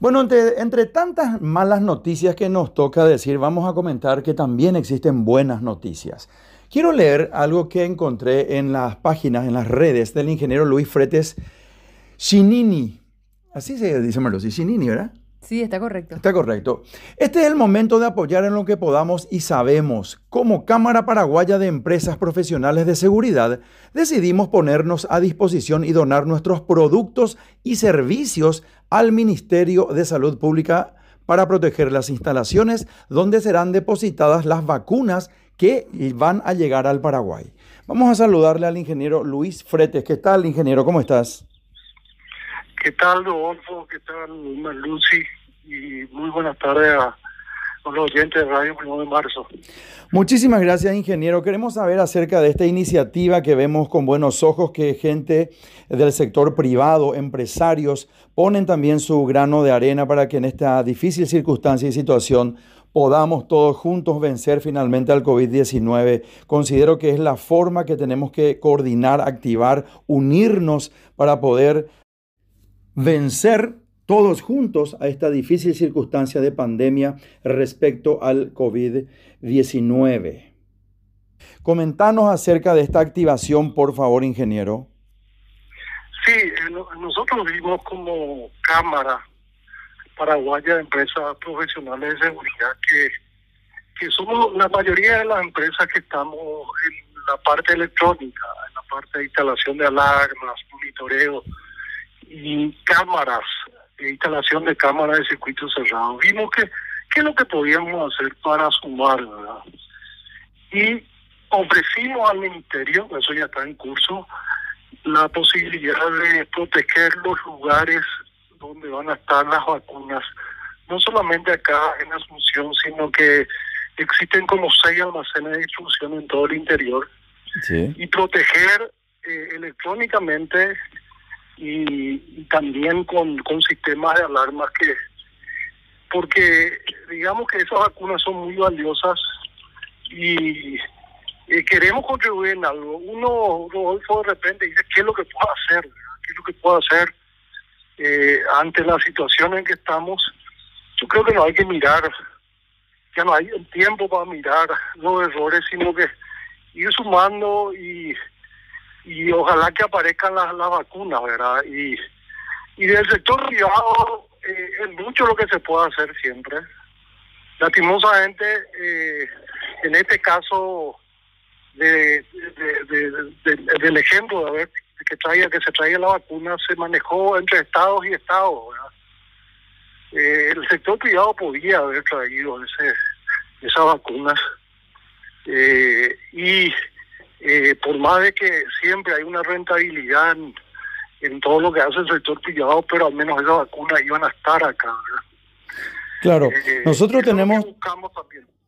Bueno, entre, entre, tantas malas noticias que nos toca decir, vamos a comentar que también existen buenas noticias. Quiero leer algo que encontré en las páginas, en las redes del ingeniero Luis Fretes Chinini. Así se dice, Chinini, ¿verdad? Sí, está correcto. Está correcto. Este es el momento de apoyar en lo que podamos y sabemos. Como Cámara Paraguaya de Empresas Profesionales de Seguridad, decidimos ponernos a disposición y donar nuestros productos y servicios al Ministerio de Salud Pública para proteger las instalaciones donde serán depositadas las vacunas que van a llegar al Paraguay. Vamos a saludarle al ingeniero Luis Fretes. ¿Qué tal, ingeniero? ¿Cómo estás? ¿Qué tal, Rodolfo? ¿Qué tal, Lucy? Y muy buenas tardes a los de Radio 1 de Marzo. Muchísimas gracias, ingeniero. Queremos saber acerca de esta iniciativa que vemos con buenos ojos que gente del sector privado, empresarios, ponen también su grano de arena para que en esta difícil circunstancia y situación podamos todos juntos vencer finalmente al COVID-19. Considero que es la forma que tenemos que coordinar, activar, unirnos para poder vencer todos juntos a esta difícil circunstancia de pandemia respecto al COVID-19. Comentanos acerca de esta activación, por favor, ingeniero. Sí, nosotros vimos como Cámara Paraguaya de Empresas Profesionales de Seguridad que, que somos la mayoría de las empresas que estamos en la parte electrónica, en la parte de instalación de alarmas, monitoreo y cámaras, instalación de cámaras de circuito cerrado. Vimos que qué es lo que podíamos hacer para sumar, ¿verdad? Y ofrecimos al ministerio, eso ya está en curso, la posibilidad de proteger los lugares donde van a estar las vacunas, no solamente acá en Asunción, sino que existen como seis almacenes de distribución en todo el interior, y proteger eh, electrónicamente y, también con, con sistemas de alarmas que, porque digamos que esas vacunas son muy valiosas y queremos contribuir en algo. Uno, Rodolfo, de repente dice, ¿qué es lo que puedo hacer? ¿Qué es lo que puedo hacer eh, ante la situación en que estamos? Yo creo que no hay que mirar, ya no hay tiempo para mirar los errores, sino que ir sumando y y ojalá que aparezcan las, las vacunas, ¿verdad? Y, y del sector privado eh, es mucho lo que se puede hacer siempre. Lastimosamente, eh, en este caso de, del ejemplo de ver que traía que se traía la vacuna se manejó entre estados y estados. Eh, el sector privado podía haber traído ese, esas vacunas y eh, por más de que siempre hay una rentabilidad en, todo lo que hace el sector privado, pero al menos esas vacunas iban a estar acá. Claro, eh, nosotros tenemos...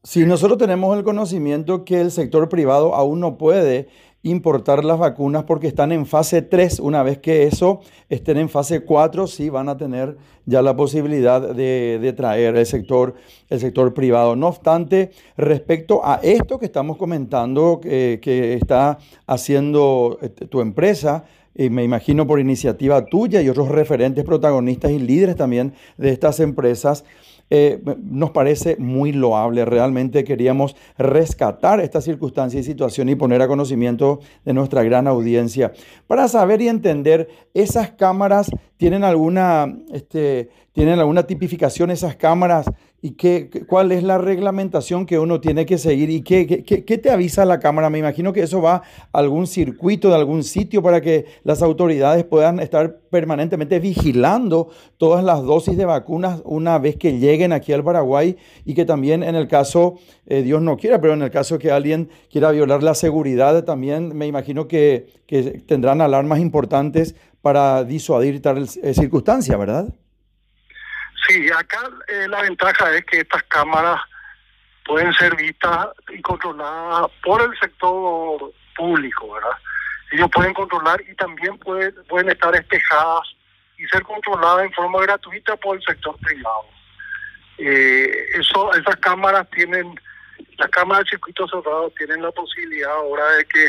Si nosotros tenemos el conocimiento que el sector privado aún no puede importar las vacunas porque están en fase 3. Una vez que eso estén en fase 4, sí van a tener ya la posibilidad de, traer el sector, el sector privado. No obstante, respecto a esto que estamos comentando, que está haciendo este, tu empresa, y me imagino por iniciativa tuya y otros referentes, protagonistas y líderes también de estas empresas, eh, nos parece muy loable. Realmente queríamos rescatar esta circunstancia y situación y poner a conocimiento de nuestra gran audiencia para saber y entender esas cámaras tienen alguna, este, tienen alguna tipificación esas cámaras ¿Y qué, cuál es la reglamentación que uno tiene que seguir? ¿Y qué, qué, te avisa la Cámara? Me imagino que eso va a algún circuito de algún sitio para que las autoridades puedan estar permanentemente vigilando todas las dosis de vacunas una vez que lleguen aquí al Paraguay y que también en el caso, eh, Dios no quiera, pero en el caso que alguien quiera violar la seguridad, también me imagino que, que tendrán alarmas importantes para disuadir tal eh, circunstancia, ¿verdad? Sí, acá eh, la ventaja es que estas cámaras pueden ser vistas y controladas por el sector público, ¿verdad? Ellos pueden controlar y también pueden, estar espejadas y ser controladas en forma gratuita por el sector privado. Eh, eso, esas cámaras tienen, las cámaras de circuito cerrado tienen la posibilidad ahora de que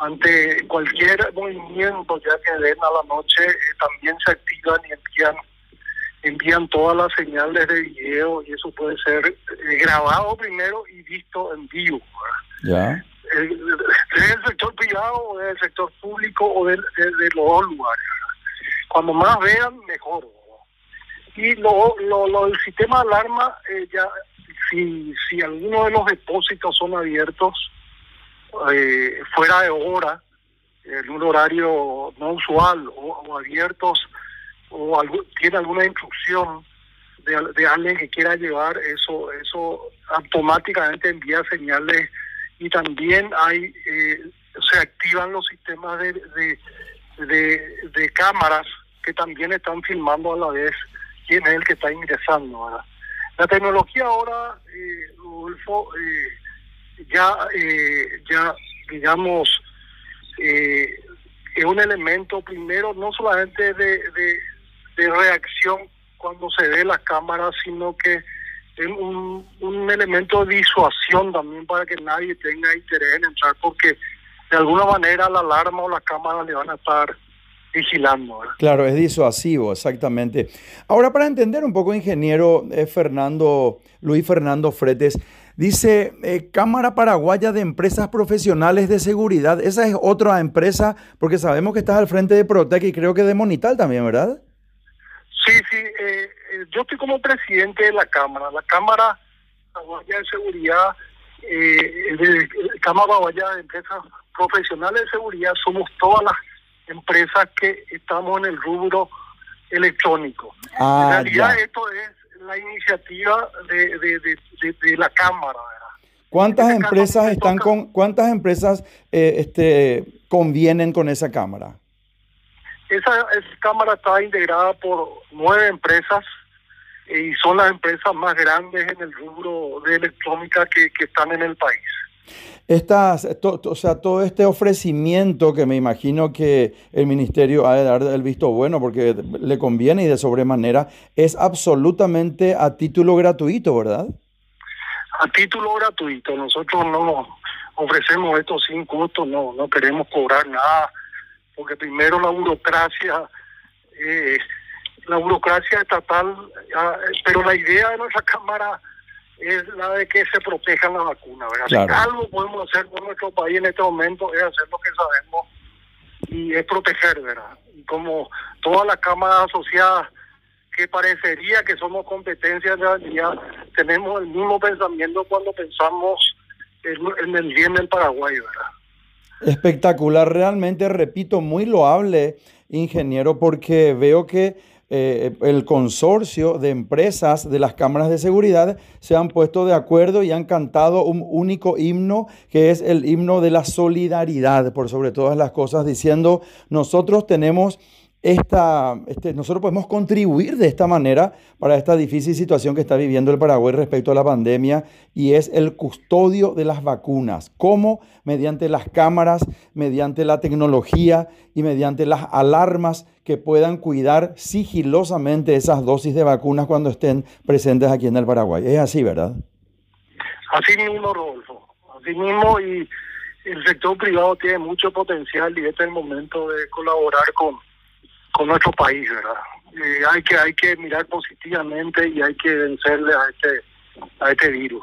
ante cualquier movimiento ya que den a la noche, eh, también se activan y envían envían todas las señales de video y eso puede ser eh, grabado primero y visto en vivo. Ya. El, el sector privado o del sector público o de, los dos lugares. Cuando más vean, mejor. Y lo, lo, el sistema de alarma, eh, ya si, si alguno de los depósitos son abiertos eh, fuera de hora, en un horario no usual o abiertos o tiene alguna instrucción de, de, alguien que quiera llevar, eso eso automáticamente envía señales y también hay eh, se activan los sistemas de, de, de, cámaras que también están filmando a la vez quién es el que está ingresando. La tecnología ahora, eh, eh ya, eh, ya digamos, es un elemento primero no solamente de, de reacción cuando se ve las cámaras, sino que es un, un elemento de disuasión también para que nadie tenga interés en entrar, porque de alguna manera la alarma o la cámara le van a estar vigilando. Claro, es disuasivo, exactamente. Ahora, para entender un poco, ingeniero eh, Fernando, Luis Fernando Fretes, dice eh, Cámara Paraguaya de Empresas Profesionales de Seguridad. Esa es otra empresa, porque sabemos que estás al frente de Protec y creo que de Monital también, ¿verdad? Sí, sí, eh, eh, yo estoy como presidente de la Cámara. La Cámara Paraguaya de Seguridad, eh, de, Cámara Paraguaya de Empresas Profesionales de Seguridad, somos todas las empresas que estamos en el rubro electrónico. Ah, en realidad esto es la iniciativa de, de, de, la Cámara. ¿Cuántas este empresas están con, cuántas empresas eh, este, convienen con esa Cámara? Esa, cámara está integrada por nueve empresas y son las empresas más grandes en el rubro de electrónica que, están en el país. Estas, o sea, todo este ofrecimiento que me imagino que el ministerio ha de dar el visto bueno porque le conviene y de sobremanera, es absolutamente a título gratuito, ¿verdad? A título gratuito. Nosotros no ofrecemos esto sin costo, no, no queremos cobrar nada porque primero la burocracia, eh, la burocracia estatal, ah, pero la idea de nuestra Cámara es la de que se protejan las vacunas. ¿verdad? algo podemos hacer por nuestro país en este momento es hacer lo que sabemos y es proteger, ¿verdad? Y como todas las cámaras asociadas que parecería que somos competencias en realidad, tenemos el mismo pensamiento cuando pensamos en, en el bien del Paraguay, ¿verdad? Espectacular, realmente, repito, muy loable, ingeniero, porque veo que eh, el consorcio de empresas de las cámaras de seguridad se han puesto de acuerdo y han cantado un único himno, que es el himno de la solidaridad, por sobre todas las cosas, diciendo, nosotros tenemos esta, este, nosotros podemos contribuir de esta manera para esta difícil situación que está viviendo el Paraguay respecto a la pandemia y es el custodio de las vacunas. ¿Cómo? Mediante las cámaras, mediante la tecnología y mediante las alarmas que puedan cuidar sigilosamente esas dosis de vacunas cuando estén presentes aquí en el Paraguay. Es así, ¿verdad? Así mismo, Rodolfo. Así mismo y el sector privado tiene mucho potencial y este es el momento de colaborar con con nuestro país, ¿verdad? Hay que hay que mirar positivamente y hay que vencerle a este a este virus.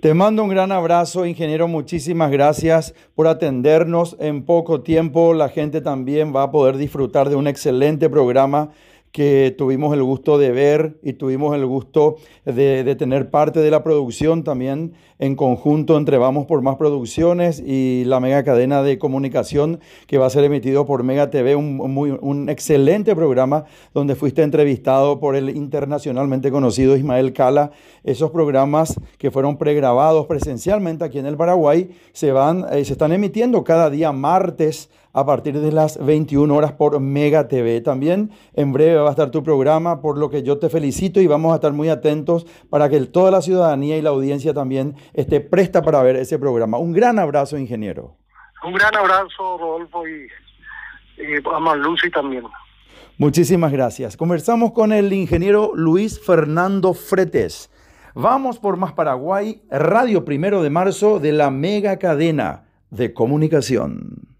Te mando un gran abrazo, ingeniero. Muchísimas gracias por atendernos. En poco tiempo la gente también va a poder disfrutar de un excelente programa que tuvimos el gusto de ver y tuvimos el gusto de, tener parte de la producción también en conjunto entre Vamos por Más Producciones y la mega cadena de comunicación que va a ser emitido por Mega TV, un, muy, un excelente programa donde fuiste entrevistado por el internacionalmente conocido Ismael Cala. Esos programas que fueron pregrabados presencialmente aquí en el Paraguay se, van, eh, se están emitiendo cada día martes a partir de las 21 horas por Mega TV. También en breve va a estar tu programa, por lo que yo te felicito y vamos a estar muy atentos para que toda la ciudadanía y la audiencia también esté presta para ver ese programa. Un gran abrazo, ingeniero. Un gran abrazo, Rodolfo, y, a Marluci también. Muchísimas gracias. Conversamos con el ingeniero Luis Fernando Fretes. Vamos por Más Paraguay, Radio Primero de Marzo de la mega cadena de comunicación.